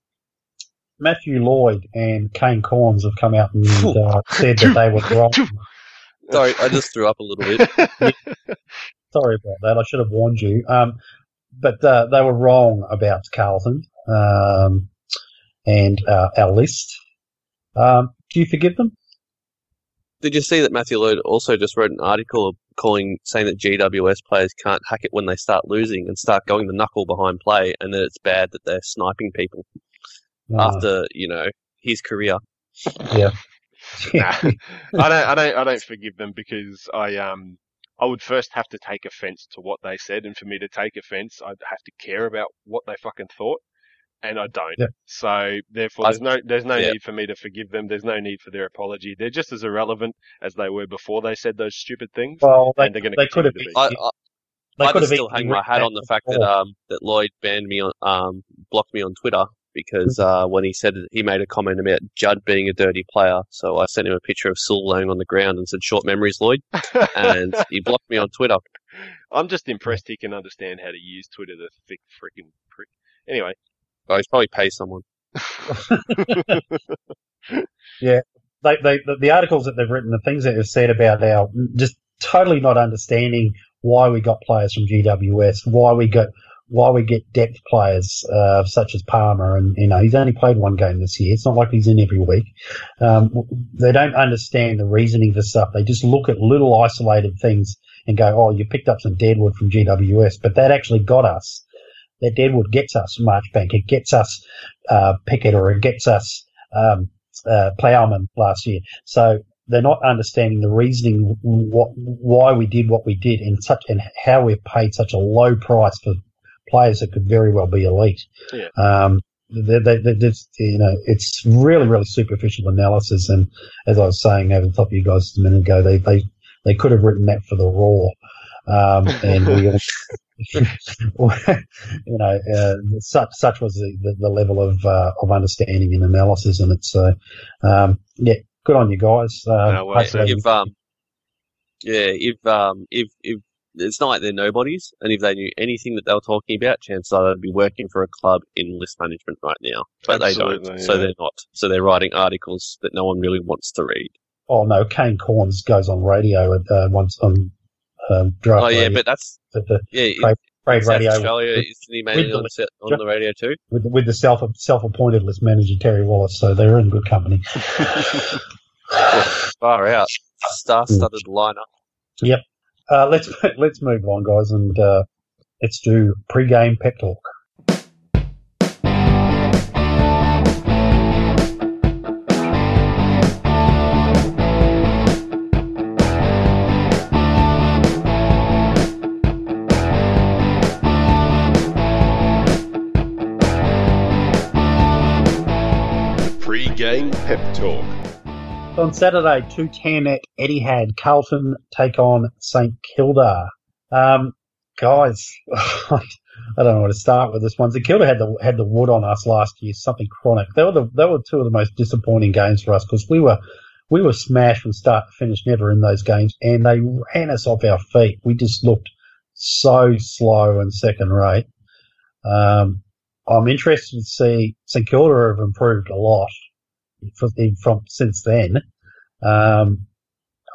Matthew Lloyd and Kane Cornes have come out and uh, said that they were wrong. Sorry, I just threw up a little bit. Sorry about that. I should have warned you. Um, but uh, they were wrong about Carlton um, and uh, our list. Um, do you forgive them? Did you see that Matthew Lloyd also just wrote an article calling saying that GWS players can't hack it when they start losing and start going the knuckle behind play, and that it's bad that they're sniping people No. after you know his career. Nah, I don't, I don't, I don't forgive them because I, um, I would first have to take offence to what they said, and for me to take offence, I'd have to care about what they fucking thought, and I don't. Yeah. So therefore, there's no, there's no yeah. need for me to forgive them. There's no need for their apology. They're just as irrelevant as they were before they said those stupid things. well, they, and they're gonna they could have. continue been- I, I, they I could have still hang my hat on the fact that um that Lloyd banned me on um blocked me on Twitter because uh when he said that he made a comment about Judd being a dirty player, so I sent him a picture of Saul laying on the ground and said "short memories, Lloyd," and he blocked me on Twitter. I'm just impressed he can understand how to use Twitter, the thick freaking prick. Anyway, Oh, he's probably paid someone. Yeah, they, they, the, the articles that they've written, the things that they've said about our just totally not understanding why we got players from GWS, why we got why we get depth players uh, such as Palmer, and you know he's only played one game this year. It's not like he's in every week. Um, they don't understand the reasoning for stuff. They just look at little isolated things and go, "Oh, you picked up some deadwood from GWS," but that actually got us. That deadwood gets us Marchbank. It gets us uh, Pickett, or it gets us um, uh, Plowman last year. So they're not understanding the reasoning what, why we did what we did and such and how we've paid such a low price for players that could very well be elite. Yeah. Um, they, they, they, you know, it's really, really superficial analysis. And as I was saying over the top of you guys a minute ago, they, they, they could have written that for the raw. Um, and we you know, uh, such such was the, the, the level of uh, of understanding and analysis in it. So, um, yeah, good on you guys. Uh, No, well. If um, yeah, if um, if if it's not like they're nobodies, and if they knew anything that they were talking about, chances are they'd be working for a club in list management right now. But they don't, so they're not. So they're writing articles that no one really wants to read. oh no, Kane Cornes goes on radio at uh, once on um, draft. Oh yeah, radio, but that's at the yeah. Trade- trade South radio Australia with- isn't he mainly on, the- the, on the radio too? with, with the self self appointed list manager Terry Wallace. So they're in good company. Far out, star-studded lineup. Uh, let's let's move on, guys, and uh, let's do pre-game pep talk. Pre-game pep talk. On Saturday, 2.10 at Etihad, Carlton take on St Kilda. Um, guys, I don't know where to start with this one. St Kilda had the had the wood on us last year, something chronic. They were the they were two of the most disappointing games for us because we were we were smashed from start to finish, never in those games, and they ran us off our feet. We just looked so slow and second rate. Um, I'm interested to see St Kilda have improved a lot from, from since then. Um,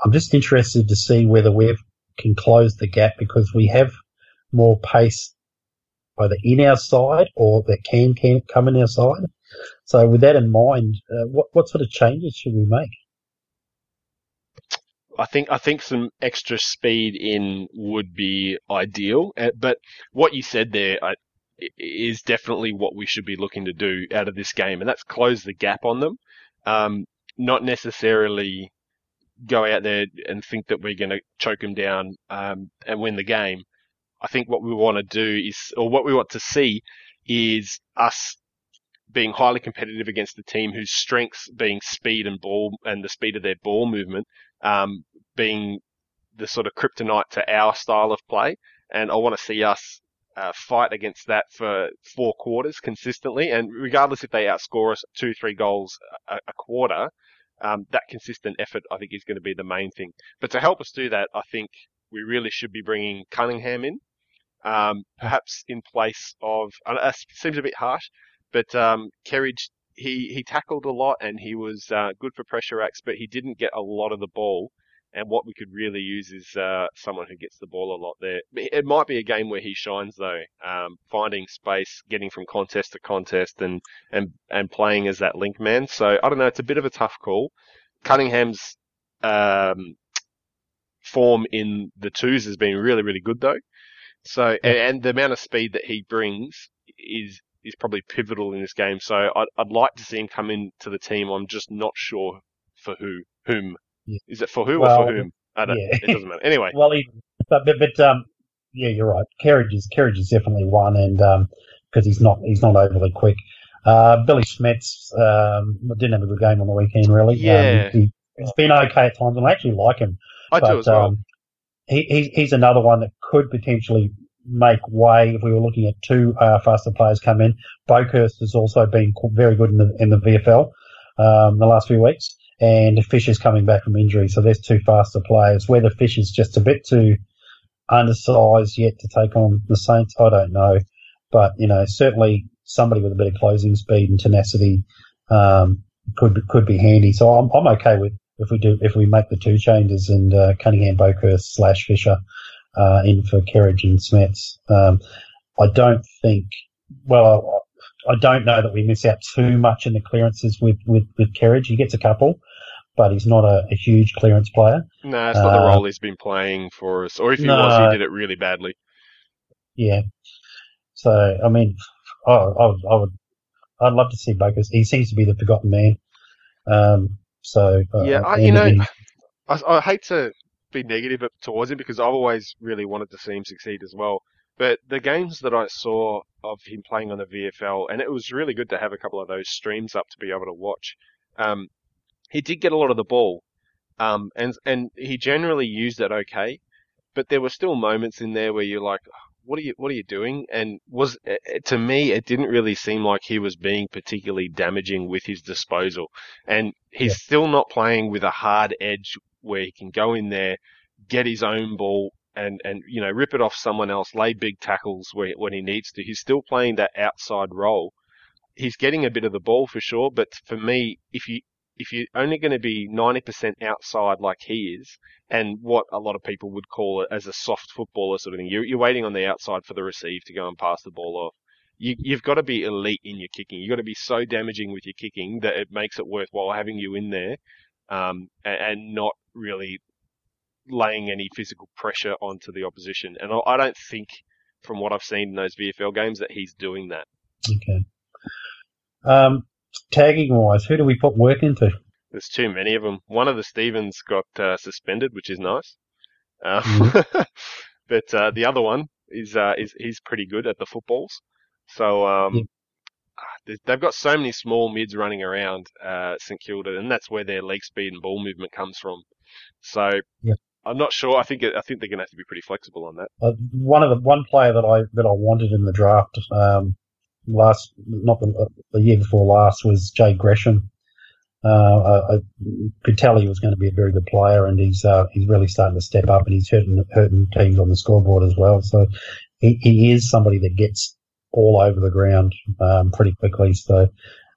I'm just interested to see whether we can close the gap because we have more pace either in our side or that can, can come in our side. So with that in mind, uh, what, what sort of changes should we make? I think I think some extra speed in would be ideal. Uh, but what you said there is definitely what we should be looking to do out of this game, and that's close the gap on them. Um, not necessarily go out there and think that we're going to choke them down um, and win the game. I think what we want to do is, or what we want to see, is us being highly competitive against a team whose strengths being speed and ball and the speed of their ball movement um, being the sort of kryptonite to our style of play. And I want to see us uh, fight against that for four quarters consistently. And regardless if they outscore us two, three goals a, a quarter, um, that consistent effort I think is going to be the main thing. But to help us do that, I think we really should be bringing Cunningham in, um, perhaps in place of. Uh, seems a bit harsh, but um, Kerridge he he tackled a lot and he was uh, good for pressure acts, but he didn't get a lot of the ball. And what we could really use is uh, someone who gets the ball a lot there. It might be a game where he shines though, um, finding space, getting from contest to contest, and and and playing as that link man. So I don't know. It's a bit of a tough call. Cunningham's um, form in the twos has been really really good though. So and, and the amount of speed that he brings is is probably pivotal in this game. So I'd, I'd like to see him come into the team. I'm just not sure for who, whom yeah. Is it for who well, or for whom? I don't. Yeah. It doesn't matter. Anyway. well, but, but, but um, yeah, you're right. Kerridge is Kerridge is definitely one, and um, because he's not he's not overly quick. Uh, Billie Smedts um, didn't have a good game on the weekend, really. Yeah, um, he, has been okay at times, and I actually like him. I but, do as well. Um, he, he, he's another one that could potentially make way if we were looking at two uh, faster players come in. Boekhorst has also been very good in the in the VFL um, the last few weeks and Fisher's coming back from injury. So there's two faster players. Whether Fisher's just a bit too undersized yet to take on the Saints, I don't know. But, you know, certainly somebody with a bit of closing speed and tenacity um, could could be handy. So I'm, I'm okay with if we do if we make the two changes and uh, Cunningham, Boekhorst slash Fisher uh, in for Kerridge and Smedts. Um, I don't think. Well, I don't know that we miss out too much in the clearances with with, with Kerridge. He gets a couple, but he's not a, a huge clearance player. No, it's not uh, the role he's been playing for us. Or if he no, was, he did it really badly. Yeah. So I mean, I, I, I would, I'd love to see Boekhorst. He seems to be the forgotten man. Um, so uh, yeah, I, you know, I, I hate to be negative towards him because I've always really wanted to see him succeed as well. But the games that I saw of him playing on the VFL, and it was really good to have a couple of those streams up to be able to watch. Um, he did get a lot of the ball, um, and and he generally used it okay, but there were still moments in there where you're like, what are you what are you doing? And was eh, eh, to me, it didn't really seem like he was being particularly damaging with his disposal, and he's yeah. still not playing with a hard edge where he can go in there, get his own ball. And, and you know rip it off someone else, lay big tackles where, when he needs to. He's still playing that outside role, he's getting a bit of the ball for sure, but for me, if you if you're only going to be 90% outside like he is, and what a lot of people would call it as a soft footballer sort of thing, you're, you're waiting on the outside for the receive to go and pass the ball off. You, you've got to be elite in your kicking. You've got to be so damaging with your kicking that it makes it worthwhile having you in there, um, and, and not really laying any physical pressure onto the opposition. And I, I don't think, from what I've seen in those VFL games, that he's doing that. Okay. Um, tagging wise, who do we put work into? There's too many of them. One of the Stevens got uh, suspended, which is nice. Uh, mm. but uh, the other one is uh, is he's pretty good at the footballs. So um, yeah. Ah, they've got so many small mids running around uh, St Kilda, and that's where their leg speed and ball movement comes from. So yeah. I'm not sure. I think I think they're going to have to be pretty flexible on that. Uh, one of the one player that I that I wanted in the draft um, last, not the, the year before last, was Jade Gresham. Uh, I, could tell he was going to be a very good player, and he's uh, he's really starting to step up, and he's hurting hurting teams on the scoreboard as well. So he, he is somebody that gets all over the ground um, pretty quickly. So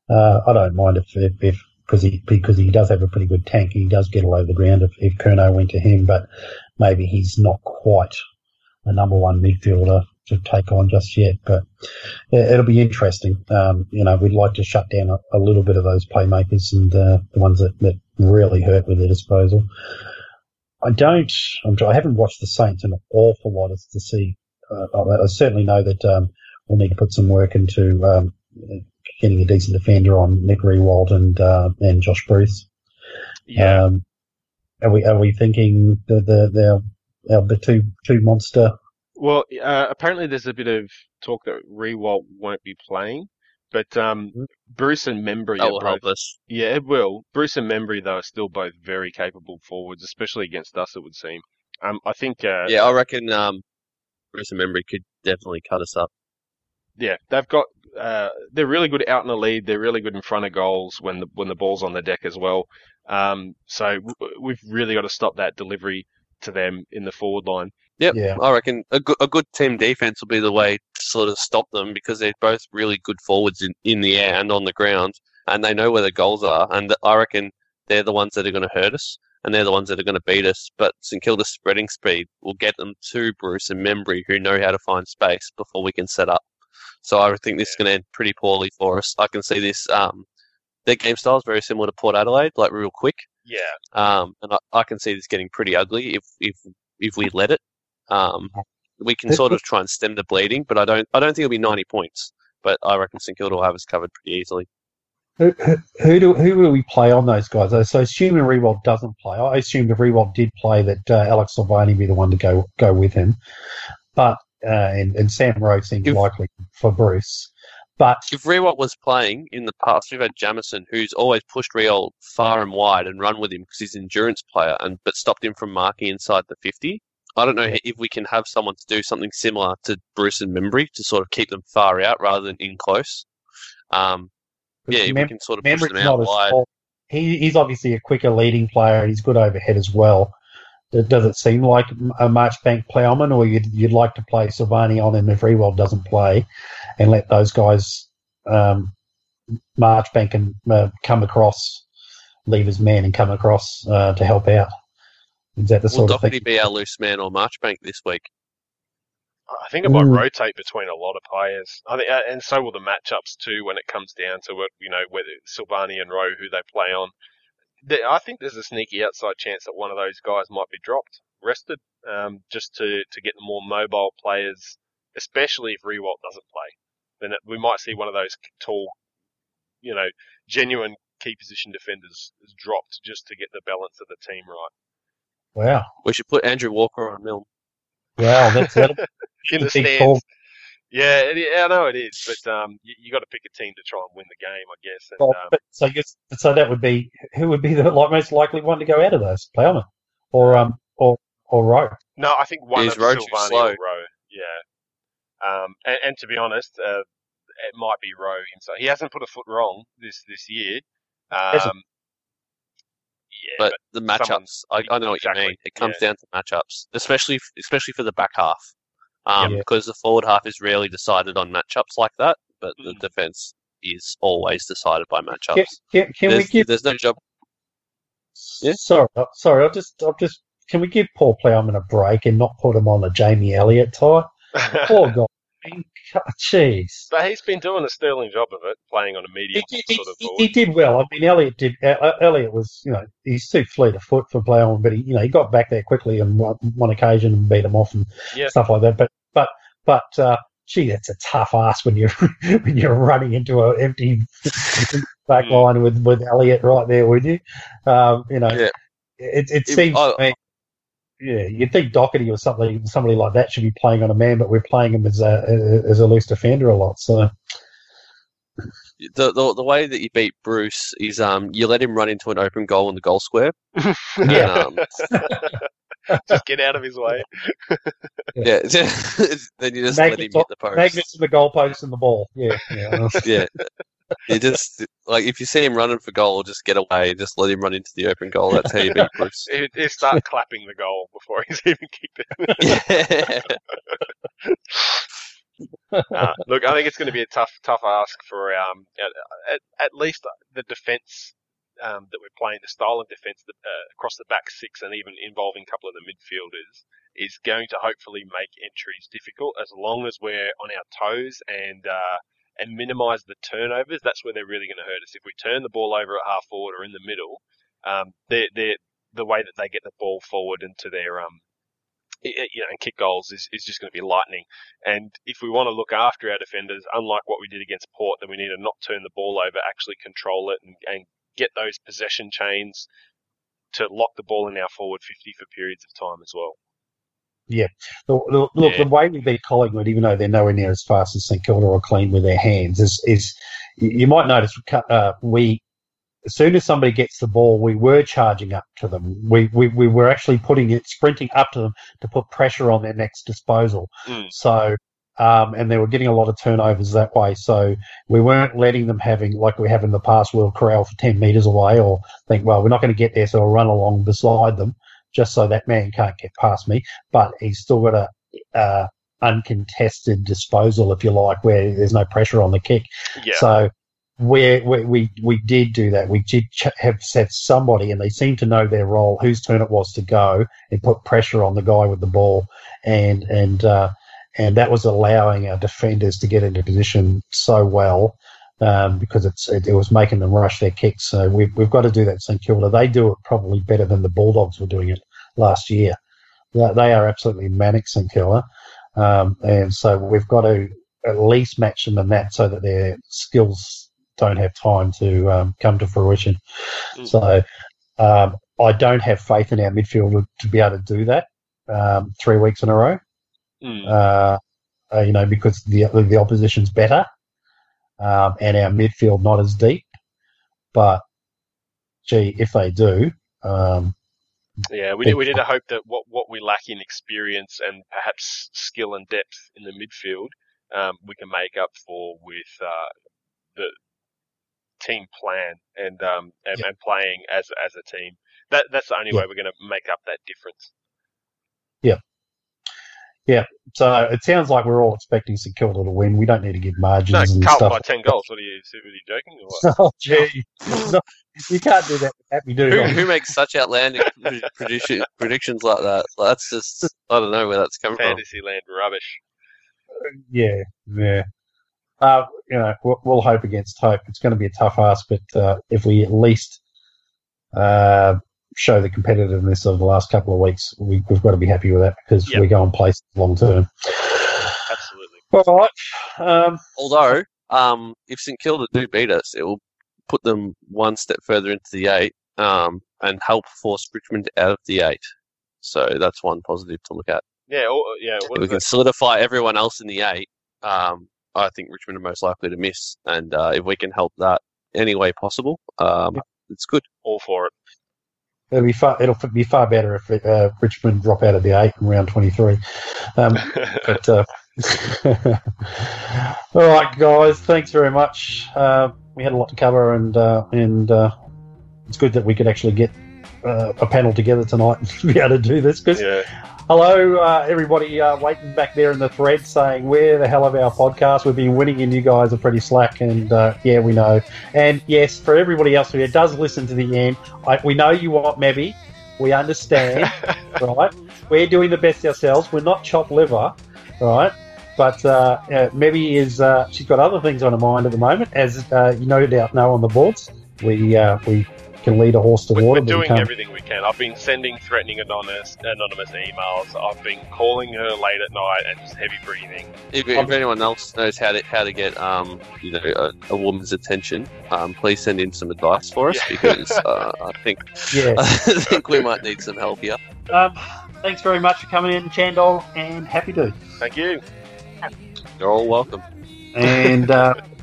uh, I don't mind if if, if because he because he does have a pretty good tank. He does get all over the ground if, if went to him, but maybe he's not quite a number one midfielder to take on just yet. But it'll be interesting. Um, you know, we'd like to shut down a, a little bit of those playmakers and uh, the ones that, that really hurt with their disposal. I don't. I'm, I haven't watched the Saints an awful lot as to see. Uh, I certainly know that um, we'll need to put some work into um, getting a decent defender on Nick Riewoldt and uh, and Josh Bruce. Yeah. Um, are we are we thinking the the the, the two two monster? Well, uh, apparently there's a bit of talk that Riewoldt won't be playing, but um, Mhm. Bruce and Membrey That will both. help us. Yeah, it will. Bruce and Membrey though are still both very capable forwards, especially against us. It would seem. Um, I think. Uh, Yeah, I reckon um, Bruce and Membrey could definitely cut us up. yeah, they've got uh, they're really good out in the lead. They're really good in front of goals when the when the ball's on the deck as well. Um, so w- we've really got to stop that delivery to them in the forward line. Yep, Yeah. I reckon a good, a good team defense will be the way to sort of stop them because they're both really good forwards in, in the air and on the ground, and they know where the goals are. And I reckon they're the ones that are going to hurt us, and they're the ones that are going to beat us. But St Kilda's spreading speed will get them to Bruce and Membrey, who know how to find space before we can set up. So I think this is going to end pretty poorly for us. I can see this. Um, their game style is very similar to Port Adelaide, like real quick. Yeah, Um, and I, I can see this getting pretty ugly if if if we let it. Um, we can sort of try and stem the bleeding, but I don't I don't think it'll be ninety points. But I reckon St Kilda will have us covered pretty easily. Who, who- who do who do we play on those guys? So assuming Riewoldt doesn't play, I assumed if Riewoldt did play that uh, Alex Silvani be the one to go go with him, but uh, and, and Sam Rowe seems If- likely for Bruce. But If Riewoldt was playing in the past, we've had Jamison, who's always pushed Riewoldt far and wide and run with him because he's an endurance player, and but stopped him from marking inside the fifty. I don't know if we can have someone to do something similar to Bruce and Membrey to sort of keep them far out rather than in close. Um, yeah, if we can sort of push them out wide. tall. He, he's obviously a quicker leading player and he's good overhead as well. Does- Does it seem like a Marchbank Plowman, or you'd, you'd like to play Silvani on him if Riewoldt doesn't play, and let those guys um, Marchbank and uh, come across, leave his man and come across uh, to help out? Is that the Will sort of Docherty thing? be our loose man or Marchbank this week? I think it might Mm. rotate between a lot of players. I think, uh, and so will the matchups too when it comes down to it. You know, whether Silvani and Rowe who they play on. There- I think there's a sneaky outside chance that one of those guys might be dropped, rested, um, just to to get the more mobile players, especially if Riewoldt doesn't play. Then it, we might see one of those tall, you know, genuine key position defenders is dropped just to get the balance of the team right. Wow, We should put Andrew Walker on Milne. wow, that's that'll In the stands. call. Yeah, it, yeah, I know it is, but um, you, you got to pick a team to try and win the game, I guess. And, Well, um, but, so yes, so that would be who would be the like, most likely one to go out of those Plowman, or um, or or Rowe. no, I think one Is of Rowe Silvani slow? or Rowe. Yeah. Um, and, and to be honest, uh, it might be Rowe himself. He hasn't put a foot wrong this this year. Um, yeah, But the someone's- matchups, I, I know what exactly, you mean. It comes yeah. down to matchups, especially especially for the back half, um, Yeah. because the forward half is rarely decided on matchups like that, but the Mm. defense is always decided by matchups. Can, can, can we there's, give? there's no job. Yeah. Sorry, uh, sorry. I'll just, I'll just. Can we give Paul Plowman a break and not put him on a Jamie Elliott tie? Poor guy. I mean, Jeez. but he's been doing a sterling job of it, playing on a medium He, he, sort of he, he did well. I mean, Elliott did. Elliott was, you know, he's too fleet of foot for Plowman, but he, you know, he got back there quickly on one, one occasion and beat him off and Yeah. stuff like that. But, but, but, uh, gee, that's a tough ass when you're when you're running into an empty back Mm. line with with Elliott right there with you. Um, you know, Yeah. it it If- seems I- to me. Yeah, you'd think Docherty or something, somebody like that should be playing on a man, but we're playing him as a as a loose defender a lot. So The, the the way that you beat Bruce is um you let him run into an open goal in the goal square. and, um, Just get out of his way. yeah, then you just let him hit the post. magnets in the goalpost and the ball. Yeah, yeah. yeah. You just like if you see him running for goal, just get away. Just let him run into the open goal. That's how you beat Bruce. He, he start clapping the goal before he's even kicked it. Yeah. uh, look, I think it's going to be a tough, tough ask for um, at, at, at least the defence um, that we're playing, the style of defence uh, across the back six, and even involving a couple of the midfielders, is going to hopefully make entries difficult. As long as we're on our toes and uh, and minimise the turnovers, that's where they're really going to hurt us. If we turn the ball over at half forward or in the middle, um, they're, they're, the way that they get the ball forward into their um, you know, and kick goals is, is just going to be lightning. And if we want to look after our defenders, unlike what we did against Port, then we need to not turn the ball over, actually control it, and, and get those possession chains to lock the ball in our forward 50 for periods of time as well. Yeah. The, the, look, the way we beat Collingwood, even though they're nowhere near as fast as St Kilda or clean with their hands, is, is you might notice uh, we, as soon as somebody gets the ball, we were charging up to them. We, we, we were actually putting it, sprinting up to them to put pressure on their next disposal. Mm. So, um, and they were getting a lot of turnovers that way. So we weren't letting them having, like we have in the past, we'll corral for 10 metres away or think, well, we're not going to get there, so we'll run along beside them just so that man can't get past me. But he's still got a, uh, uncontested disposal, if you like, where there's no pressure on the kick. Yeah. So we we we, did do that. We did ch- have set somebody, and they seemed to know their role, whose turn it was to go, and put pressure on the guy with the ball, and and uh, and that was allowing our defenders to get into position so well. Um, because it's it, it was making them rush their kicks, so we've we've got to do that. St Kilda, they do it probably better than the Bulldogs were doing it last year. They are absolutely manic, St Kilda, um, and so we've got to at least match them in that, so that their skills don't have time to um, come to fruition. Mm. So um, I don't have faith in our midfield to be able to do that um, three weeks in a row. Mm. Uh, uh, you know, because the the opposition's better, um, and our midfield not as deep. But gee, if they do, um, Yeah, we, need, we need to hope that what, what we lack in experience and perhaps skill and depth in the midfield, um, we can make up for with uh, the team plan and um, and, and playing as as a team. That that's the only Yeah. way we're going to make up that difference. So it sounds like we're all expecting St Kilda to win. We don't need to give No, margins and Carlton stuff. by ten goals. What are you? Are you joking or what? oh, gee, No, you can't do that. Happy do Who, who makes such outlandish prediction, predictions like that? Like, that's just I don't know where that's coming from. Fantasyland rubbish. Yeah, yeah. Uh, you know, we'll, we'll hope against hope. It's going to be a tough ask, but uh, if we at least uh, show the competitiveness of the last couple of weeks, we, we've got to be happy with that because Yep. we're going places long term. Absolutely. All right. Um, Although, um, if St Kilda do beat us, it will put them one step further into the eight um, and help force Richmond out of the eight. So that's one positive to look at. Yeah. Or, yeah. What If we can it? solidify everyone else in the eight, um, I think Richmond are most likely to miss. And uh, if we can help that any way possible, um, it's good. All for it. It'll be far. It'll be far better if uh, Richmond drop out of the eight in round twenty three. Um, But uh, all right, guys, thanks very much. Uh, we had a lot to cover, and uh, and uh, it's good that we could actually get uh, a panel together tonight and be able to do this. Because yeah. hello, uh, everybody uh, waiting back there in the thread saying, "Where the hell of our podcast? We've been winning, and you guys are pretty slack." And uh, yeah, we know. And yes, for everybody else who does listen to the end, I, we know you want Mebby. We understand right? We're doing the best ourselves. We're not chop liver, right? But uh, uh, Mebby is uh, she's got other things on her mind at the moment, as uh, you no doubt know on the boards. We uh, we can lead a horse to We're, water, we're but we doing everything we can. I've been sending threatening anonymous anonymous emails. I've been calling her late at night and just heavy breathing. If, if anyone else knows how to how to get um, you know a, a woman's attention, um, please send in some advice for us Yeah. because uh, I think Yeah. I think we might need some help here. Um, thanks very much for coming in, Shandog, and happy dude. Thank you. You're all welcome. And uh,